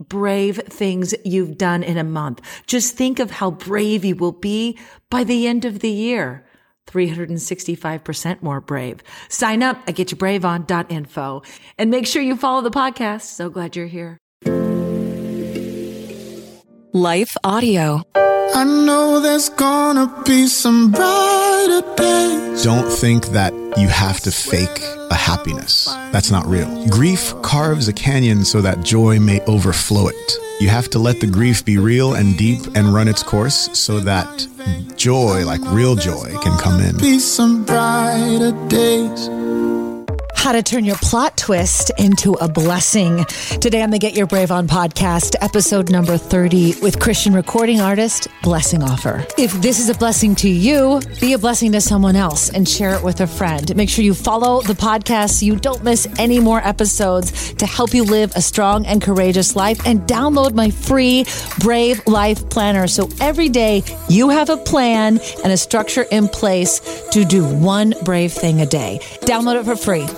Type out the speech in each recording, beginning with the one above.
brave things you've done in a month. Just think of how brave you will be by the end of the year. 365% more brave. Sign up at getyourbraveon.info and make sure you follow the podcast. So glad you're here. Life Audio. I know there's gonna be some brighter days. Don't think that you have to fake a happiness. That's not real. Grief carves a canyon so that joy may overflow it. You have to let the grief be real and deep and run its course so that joy, like real joy, can come in. Be some brighter days. How to turn your plot twist into a blessing. Today on the Get Your Brave On podcast, episode number 30 with Christian recording artist Blessing Offor. If this is a blessing to you, be a blessing to someone else and share it with a friend. Make sure you follow the podcast so you don't miss any more episodes to help you live a strong and courageous life and download my free Brave Life Planner. So every day you have a plan and a structure in place to do one brave thing a day. Download it for free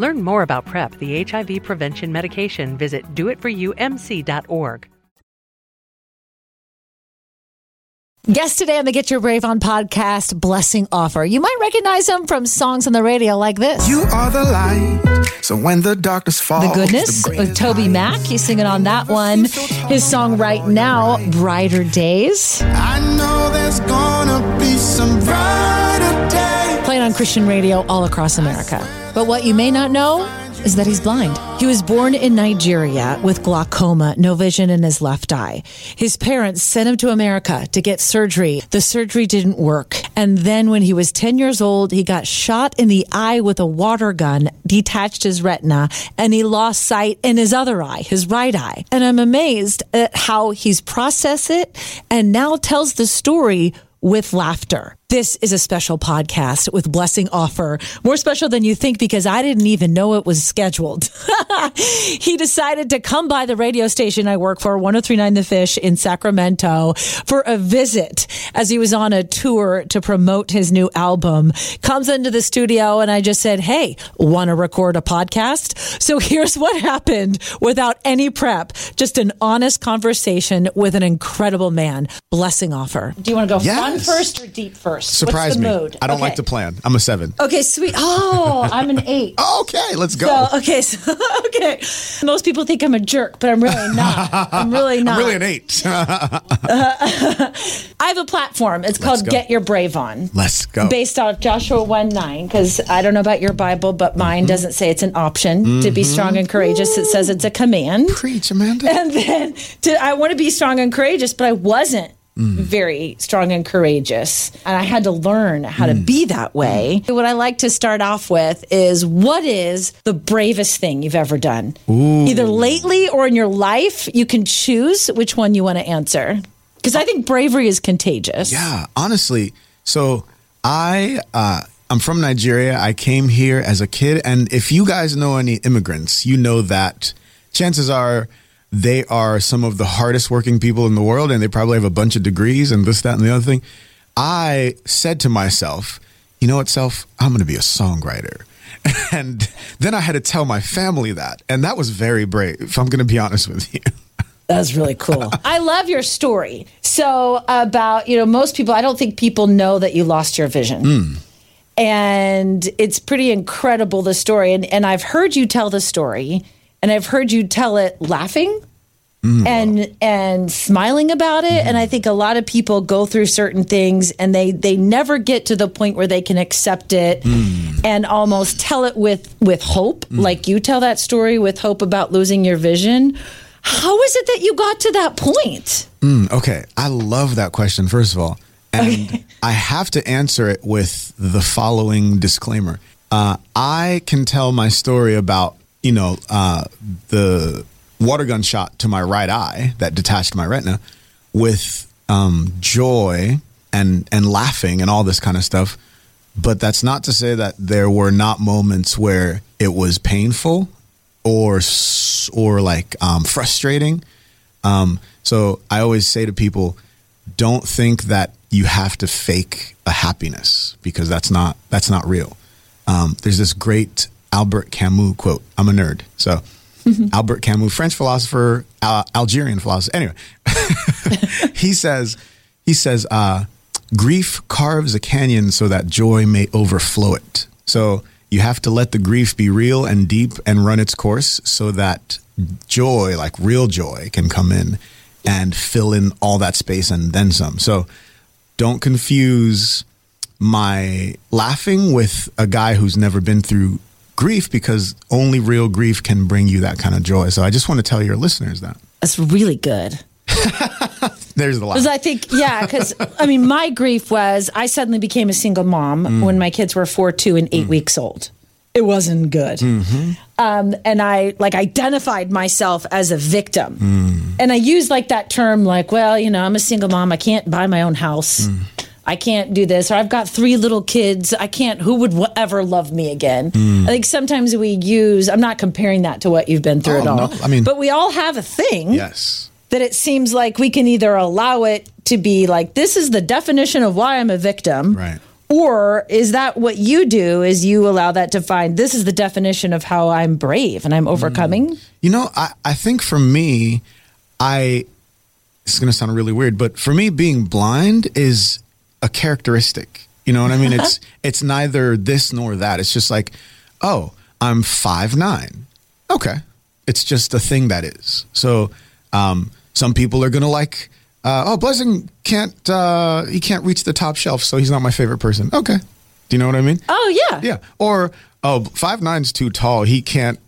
Learn more about PrEP, the HIV prevention medication. Visit doitforyoumc.org. Guest today on the Get Your Brave On podcast, Blessing Offor. You might recognize him from songs on the radio like this. You are the light. So when the darkness falls, The Goodness the with Toby Mac. He's singing on that one. His song right now, Brighter Days. I know there's gonna be some brighter Playing on Christian radio all across America. But what you may not know is that he's blind. He was born in Nigeria with glaucoma, no vision in his left eye. His parents sent him to America to get surgery. The surgery didn't work. And then when he was 10 years old, he got shot in the eye with a water gun, detached his retina, and he lost sight in his other eye, his right eye. And I'm amazed at how he's processed it and now tells the story with laughter. This is a special podcast with Blessing Offor. More special than you think because I didn't even know it was scheduled. he decided to come by the radio station I work for, 1039 The Fish in Sacramento, for a visit as he was on a tour to promote his new album. Comes into the studio and I just said, Hey, want to record a podcast? So here's what happened without any prep, just an honest conversation with an incredible man. Blessing Offor. Do you want to go Yes. fun first or deep first? Surprise What's the me. mood? I don't Okay. like to plan. I'm a seven. Okay, sweet. Oh, I'm an eight. Okay, let's go. So okay, so, okay. Most people think I'm a jerk, but I'm really not. I'm really not. I'm really an eight. I have a platform. It's called. Get Your Brave On. Let's go. Based off Joshua 1 9, because I don't know about your Bible, but mine mm-hmm. doesn't say it's an option to be mm-hmm. strong and courageous. It says it's a command. Preach, Amanda. And then to, I want to be strong and courageous, but I wasn't Mm. very strong and courageous. And I had to learn how to mm. be that way. Mm. What I like to start off with is what is the bravest thing you've ever done? Either lately or in your life, you can choose which one you want to answer. Because I think bravery is contagious. Yeah, honestly. So I uh, I'm from Nigeria. I came here as a kid, and if you guys know any immigrants, you know that chances are they are some of the hardest working people in the world, and they probably have a bunch of degrees and this, that, and the other thing. I said to myself, you know what, self, I'm going to be a songwriter. And then I had to tell my family that. And that was very brave, if I'm going to be honest with you. That's really cool. I love your story. So about, you know, most people, I don't think people know that you lost your vision. Hmm. And it's pretty incredible the story. And and I've heard you tell the story and I've heard you tell it laughing and and smiling about it. And I think a lot of people go through certain things and they they never get to the point where they can accept it and almost tell it with with hope, like you tell that story with hope about losing your vision. How is it that you got to that point? Mm, okay, I love that question, first of all. And I have to answer it with the following disclaimer. Uh, I can tell my story about, you know, uh, the water gun shot to my right eye that detached my retina with um, joy and, and laughing and all this kind of stuff. But that's not to say that there were not moments where it was painful or or like um, frustrating. Um, so I always say to people, don't think that you have to fake a happiness because that's not that's not real. Um, there's this great Albert Camus quote. I'm a nerd, so Albert Camus, French philosopher, Al- Algerian philosopher. Anyway, he says he says uh, grief carves a canyon so that joy may overflow it. So you have to let the grief be real and deep and run its course so that joy, like real joy, can come in and fill in all that space and then some. So don't confuse my laughing with a guy who's never been through grief because only real grief can bring you that kind of joy. So I just want to tell your listeners that. That's really good. There's the laugh. Because I think, yeah, because I mean, my grief was I suddenly became a single mom mm. when my kids were four, two, and eight mm. weeks old. It wasn't good. Mm-hmm. Um, and I like identified myself as a victim. Mm. And I used like that term, like, well, you know, I'm a single mom. I can't buy my own house. I can't do this. Or I've got three little kids. I can't, who would ever love me again? Hmm. I think sometimes we use, I'm not comparing that to what you've been through Oh, at all. no. I mean- but we all have a thing yes. that it seems like we can either allow it to be like this is the definition of why I'm a victim. Right. Or is that what you do is you allow that to find this is the definition of how I'm brave and I'm hmm. overcoming? You know, I, I think for me, I it's going to sound really weird, but for me, being blind is a characteristic. You know what I mean? It's it's neither this nor that. It's just like, oh, I'm five nine. Okay, it's just a thing that is. So, um, some people are going to like, uh, oh, Blessing can't uh, he can't reach the top shelf, so he's not my favorite person. Okay, do you know what I mean? Oh yeah. Yeah. Or oh, five nine's too tall. He can't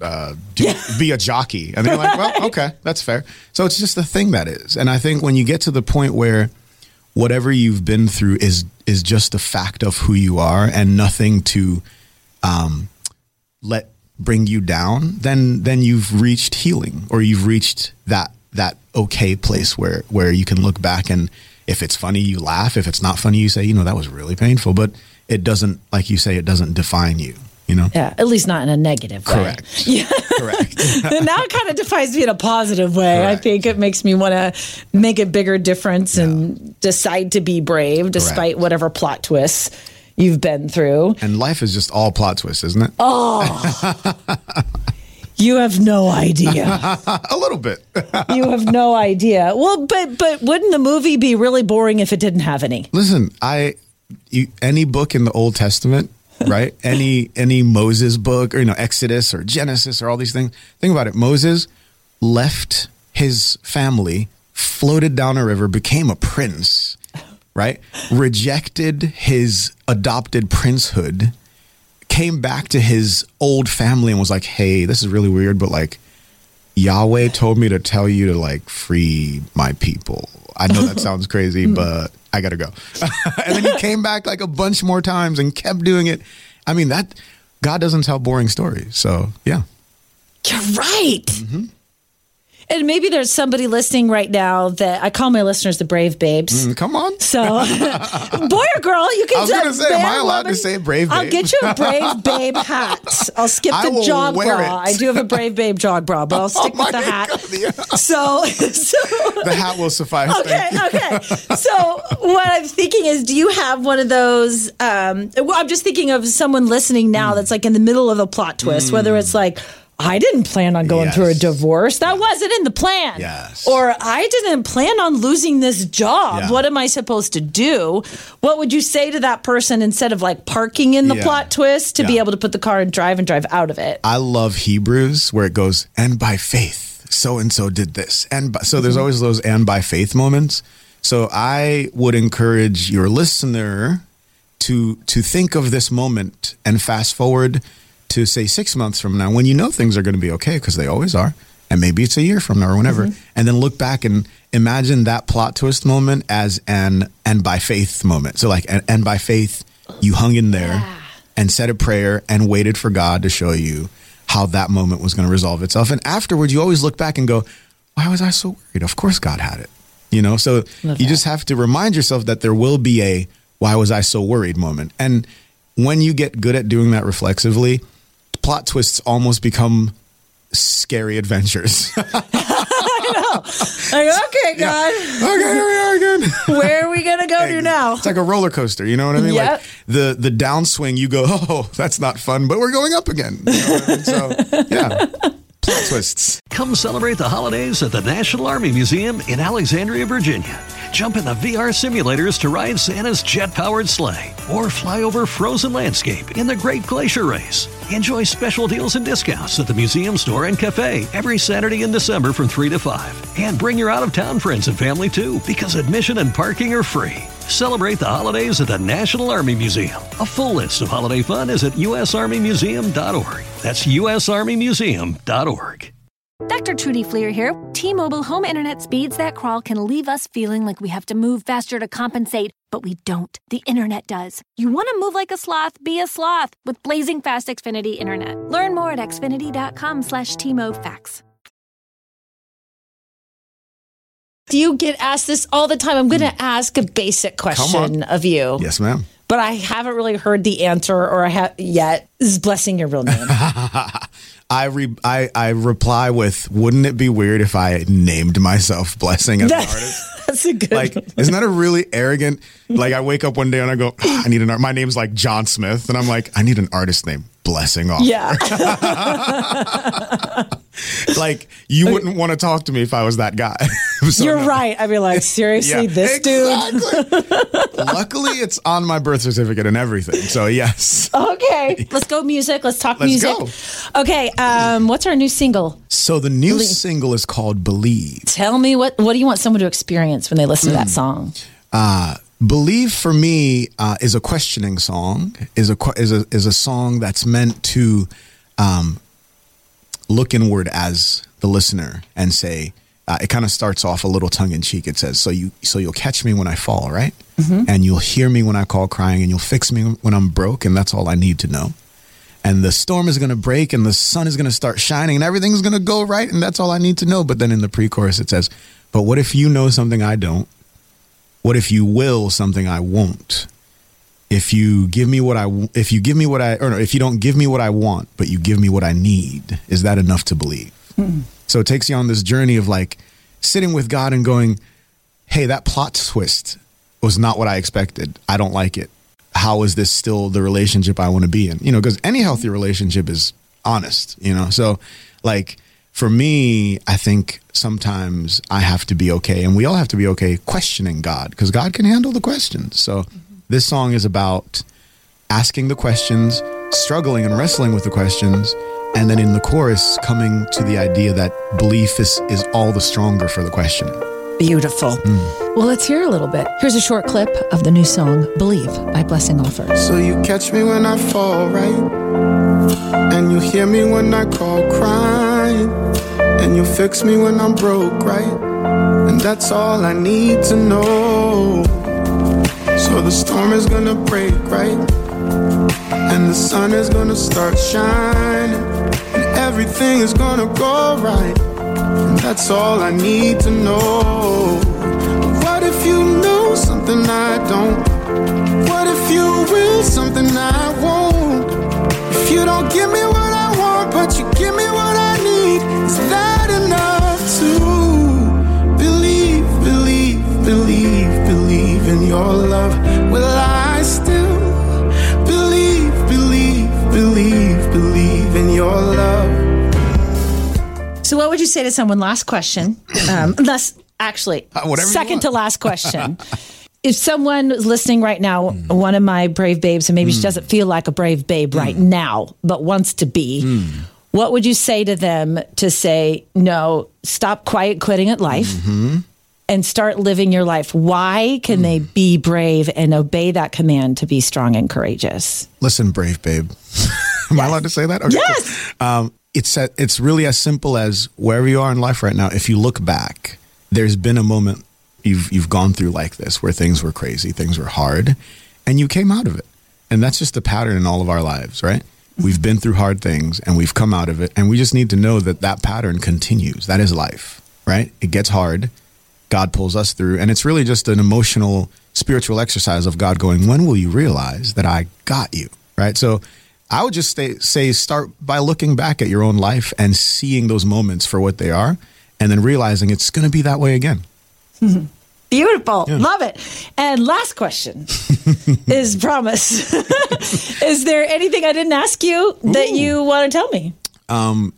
uh, do, be a jockey. And they're like, well, okay, that's fair. So it's just a thing that is. And I think when you get to the point where whatever you've been through is is just a fact of who you are and nothing to um, let bring you down, then then you've reached healing or you've reached that that okay place where where you can look back and If it's funny, you laugh. If it's not funny, you say, you know, that was really painful. But it doesn't, like you say, it doesn't define you. You know, Yeah, at least not in a negative way. correct, Yeah. correct. And now it kind of defines me in a positive way. I think it makes me want to make a bigger difference and decide to be brave despite whatever plot twists you've been through. And life is just all plot twists, isn't it? Oh, you have no idea. a little bit. You have no idea. Well, but but wouldn't the movie be really boring if it didn't have any? Listen, I you, any book in the Old Testament, right? any any Moses book or you know Exodus or Genesis or all these things. Think about it. Moses left his family, floated down a river, became a prince, right? Rejected his adopted princehood, came back to his old family and was like, "Hey, this is really weird, but like Yahweh told me to tell you to like free my people. I know that sounds crazy, but I gotta go. and then he came back like a bunch more times and kept doing it. I mean, that God doesn't tell boring stories. So yeah. You're right. Mm-hmm. And maybe there's somebody listening right now that I call my listeners the brave babes. Mm, come on. So, boy or girl, you can. I was gonna say, am I allowed to say brave Babe? I'll get you a brave babe hat. I'll skip the jog bra. I do have a brave babe jog bra, but I'll stick my with the hat. God, yeah. So, so The hat will suffice. okay, okay. So what I'm thinking is, do you have one of those? Um, well, I'm just thinking of someone listening now that's like in the middle of a plot twist, whether it's like. I didn't plan on going through a divorce. That wasn't in the plan. Yes. Or I didn't plan on losing this job. Yeah. What am I supposed to do? What would you say to that person instead of like parking in the Yeah. plot twist to be able to put the car and drive and drive out of it? I love Hebrews where it goes, and by faith, so and so did this. And by, so there's mm-hmm. always those and by faith moments. So I would encourage your listener to to think of this moment and fast forward to say six months from now when you know things are going to be okay because they always are and maybe it's a year from now or whenever mm-hmm. and then look back and imagine that plot twist moment as an and by faith moment. So like and, and by faith you hung in there and said a prayer and waited for god to show you how that moment was going to resolve itself. And afterwards you always look back and go why was i so worried? Of course god had it. You know? So you just have to remind yourself that there will be a why was i so worried? moment. And when you get good at doing that reflexively plot twists almost become scary adventures I know. Like, okay, God, okay here we are again where are we gonna go to now? it's like a roller coaster you know what i mean Yep. like the the downswing you go oh that's not fun but we're going up again you know what I mean? so yeah plot twists Come celebrate the holidays at the National Army Museum in Alexandria, Virginia. Jump in the VR simulators to ride Santa's jet powered sleigh or fly over frozen landscape in the Great Glacier Race. Enjoy special deals and discounts at the museum store and cafe every Saturday in December from 3 to 5. And bring your out of town friends and family too because admission and parking are free. Celebrate the holidays at the National Army Museum. A full list of holiday fun is at usarmymuseum.org. That's usarmymuseum.org. Dr. Trudy Fleer here. T Mobile home internet speeds that crawl can leave us feeling like we have to move faster to compensate, but we don't. The internet does. You want to move like a sloth? Be a sloth with blazing fast Xfinity internet. Learn more at xfinity.com slash T-MoFax. Do you get asked this all the time? I'm going to ask a basic question of you, yes ma'am but I haven't really heard the answer or I have yet. This Is blessing your real name? I, re- I I reply with, "Wouldn't it be weird if I named myself Blessing as an artist?" That's a good. Like, isn't that a really arrogant? Like, I wake up one day and I go, "I need an art." My name's like John Smith, and I'm like, I need an artist name, Blessing Off. yeah. like you wouldn't want to talk to me if I was that guy. So, You're no. right. I'd be like, seriously, Yeah, this dude. Luckily, it's on my birth certificate and everything. So yes. Okay, let's go music. Let's talk Let's music. Okay, um, what's our new single? So the new single is called "Believe." Tell me what what do you want someone to experience when they listen to that song? Uh, "Believe" for me uh, is a questioning song. is a is a is a song that's meant to um, look inward as the listener and say. Uh, it kind of starts off a little tongue in cheek. It says, "So you, so you'll catch me when I fall, right? And you'll hear me when I call crying, and you'll fix me when I'm broke, and that's all I need to know." and the storm is going to break and the sun is going to start shining and everything's going to go right and that's all I need to know. But then in the pre-chorus it says, "But what if you know something I don't? What if you will something I won't? If you give me what I if you give me what I or no, if you don't give me what I want, but you give me what I need, is that enough to believe? Hmm. So it takes you on this journey of like sitting with God and going, "Hey, that plot twist was not what I expected. I don't like it. How is this still the relationship I want to be in?" You know, because any healthy relationship is honest, you know. So like for me, I think sometimes I have to be okay and we all have to be okay questioning God because God can handle the questions. So this song is about asking the questions, struggling and wrestling with the questions, and then in the chorus coming to the idea that belief is is all the stronger for the questioning. Beautiful. Hmm. Well, let's hear a little bit. Here's a short clip of the new song Believe by Blessing Offor's. So you catch me when I fall, right? And you hear me when I call crying. And you fix me when I'm broke, right? And that's all I need to know. So the storm is gonna break, right? And the sun is gonna start shining. And everything is gonna go right. And that's all I need to know. What if you know something I don't? What if you will something I won't? Your love? Will I still believe, believe, believe, believe in your love? So, what would you say to someone? Last question. Um, last, actually, Uh, second to last question. if someone is listening right now, one of my brave babes, and maybe she doesn't feel like a brave babe right now, but wants to be, what would you say to them to say, no, stop quiet quitting at life? And start living your life. Why can they be brave and obey that command to be strong and courageous? Listen, brave babe. Am I allowed to say that? Okay, Yes. cool. Um, it's a, it's really as simple as wherever you are in life right now. If you look back, there's been a moment you've you've gone through like this where things were crazy, things were hard, and you came out of it. And that's just the pattern in all of our lives, right? We've been through hard things and we've come out of it, and we just need to know that that pattern continues. That is life, right? It gets hard. God pulls us through. And it's really just an emotional, spiritual exercise of God going, when will you realize that I got you? Right. So I would just stay, say, start by looking back at your own life and seeing those moments for what they are, and then realizing it's going to be that way again. Beautiful. Love it. And last question is promise. is there anything I didn't ask you that you want to tell me? Um,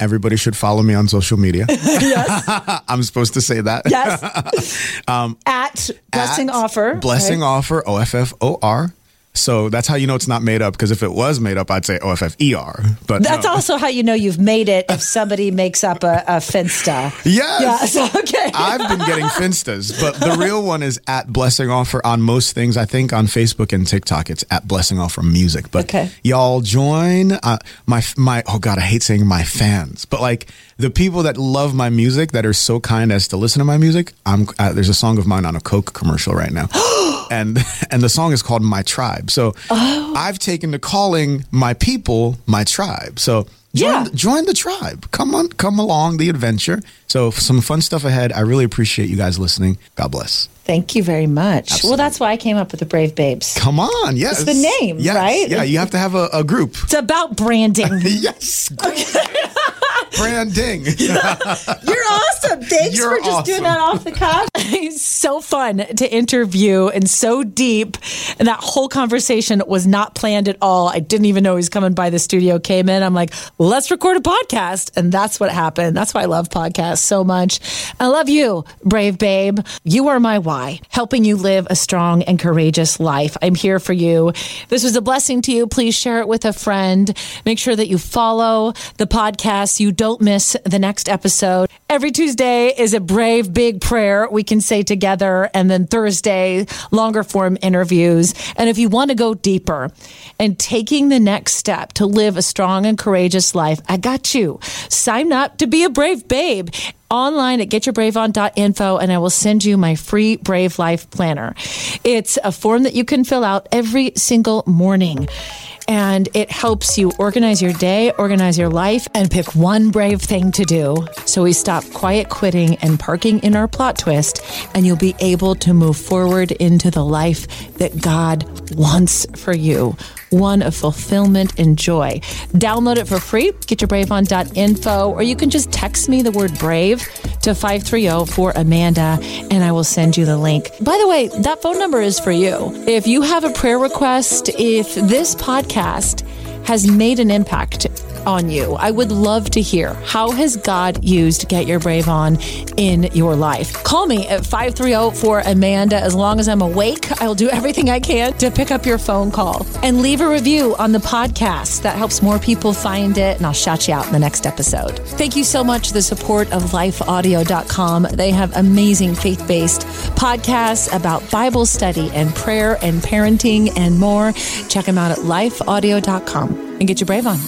everybody should follow me on social media. yes. I'm supposed to say that. Yes. um, At Blessing at Offor. Blessing right? Offor. O F F O R. So that's how you know it's not made up. Because if it was made up, I'd say O F F E R. But That's no. also how you know you've made it if somebody makes up a, a Finsta. Yes. Yes. Okay. I've been getting Finstas, but the real one is at Blessing Offor on most things. I think on Facebook and TikTok, it's at Blessing Offor Music. But Okay. y'all join uh, my my. Oh God, I hate saying my fans, but like the people that love my music that are so kind as to listen to my music. I'm uh, there's a song of mine on a Coke commercial right now. And and the song is called My Tribe. So oh. I've taken to calling my people my tribe. So join, Yeah. join the tribe. Come on, come along the adventure. So some fun stuff ahead. I really appreciate you guys listening. God bless. Thank you very much. Well, that's why I came up with the Brave Babes. Come on, yes. It's the name, Yes. right? Yeah, you have to have a, a group. It's about branding. yes. Branding. You're awesome. Thanks You're for just doing that off the cuff. It's so fun to interview and so deep. And that whole conversation was not planned at all. I didn't even know he was coming by the studio, came in. I'm like, let's record a podcast. And that's what happened. That's why I love podcasts so much. I love you, brave babe. You are my why, helping you live a strong and courageous life. I'm here for you. This was a blessing to you. Please share it with a friend. Make sure that you follow the podcast. You don't miss the next episode. Every Tuesday is a brave big prayer we can say together. And then Thursday, longer form interviews. And if you want to go deeper and taking the next step to live a strong and courageous life, I got you. Sign up to be a brave babe online at getyourbraveon.info and I will send you my free Brave Life Planner. It's a form that you can fill out every single morning. And it helps you organize your day, organize your life, and pick one brave thing to do. So we stop quiet quitting and parking in our plot twist, and you'll be able to move forward into the life that God wants for you one of fulfillment and joy. Download it for free. Get your brave or you can just text me the word brave to 530 for Amanda, and I will send you the link. By the way, that phone number is for you. If you have a prayer request, if this podcast has made an impact on you. I would love to hear how has God used Get Your Brave On in your life. Call me at 530 for Amanda. As long as I'm awake, I'll do everything I can to pick up your phone call and leave a review on the podcast. That helps more people find it, and I'll shout you out in the next episode. Thank you so much for the support of lifeaudio.com. They have amazing faith based podcasts about Bible study and prayer and parenting and more. Check them out at lifeaudio.com and get your brave on.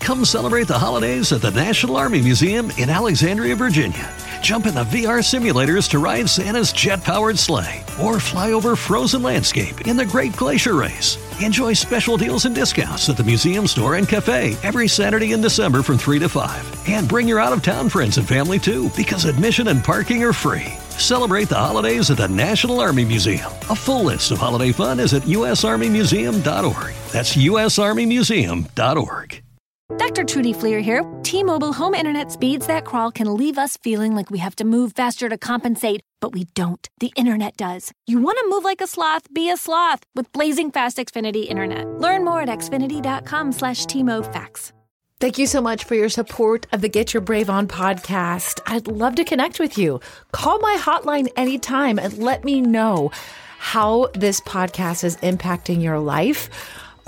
Come celebrate the holidays at the National Army Museum in Alexandria, Virginia. Jump in the VR simulators to ride Santa's jet powered sleigh or fly over frozen landscape in the Great Glacier Race. Enjoy special deals and discounts at the museum store and cafe every Saturday in December from 3 to 5. And bring your out of town friends and family too because admission and parking are free. Celebrate the holidays at the National Army Museum. A full list of holiday fun is at usarmymuseum.org. That's usarmymuseum.org. Dr. Trudy Fleer here. T Mobile home internet speeds that crawl can leave us feeling like we have to move faster to compensate, but we don't. The internet does. You want to move like a sloth? Be a sloth with blazing fast Xfinity internet. Learn more at xfinity.com slash T-MoFax. Thank you so much for your support of the Get Your Brave On podcast. I'd love to connect with you. Call my hotline anytime and let me know how this podcast is impacting your life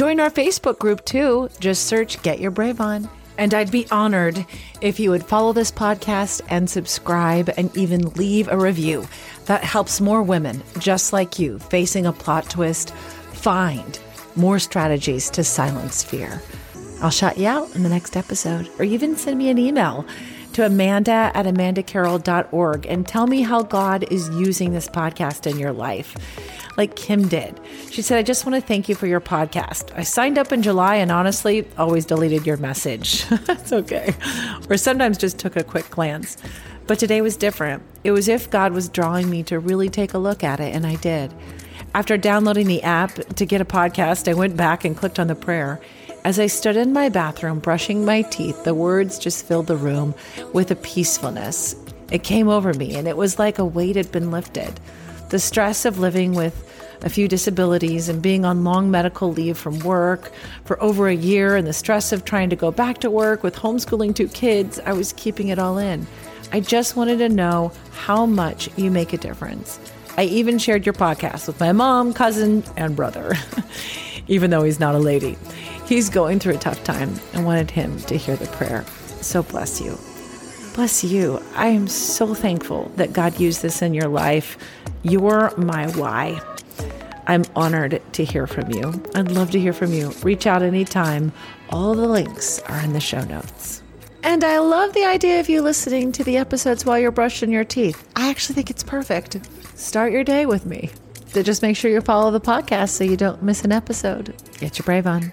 Join our Facebook group too. Just search Get Your Brave On. And I'd be honored if you would follow this podcast and subscribe and even leave a review. That helps more women just like you facing a plot twist find more strategies to silence fear. I'll shout you out in the next episode, or even send me an email to amanda at amandacarroll.org and tell me how God is using this podcast in your life like Kim did. She said, I just want to thank you for your podcast. I signed up in July and honestly always deleted your message. That's okay. Or sometimes just took a quick glance. But today was different. It was if God was drawing me to really take a look at it, and I did. After downloading the app to get a podcast, I went back and clicked on the prayer. As I stood in my bathroom brushing my teeth, the words just filled the room with a peacefulness. It came over me, and it was like a weight had been lifted. The stress of living with a few disabilities and being on long medical leave from work for over a year and the stress of trying to go back to work with homeschooling two kids, I was keeping it all in. I just wanted to know how much you make a difference. I even shared your podcast with my mom, cousin, and brother, even though he's not a lady. He's going through a tough time and wanted him to hear the prayer. So bless you. Bless you. I am so thankful that God used this in your life. You're my why. I'm honored to hear from you. I'd love to hear from you. Reach out anytime. All the links are in the show notes. And I love the idea of you listening to the episodes while you're brushing your teeth. I actually think it's perfect. Start your day with me. So just make sure you follow the podcast so you don't miss an episode. Get your brave on.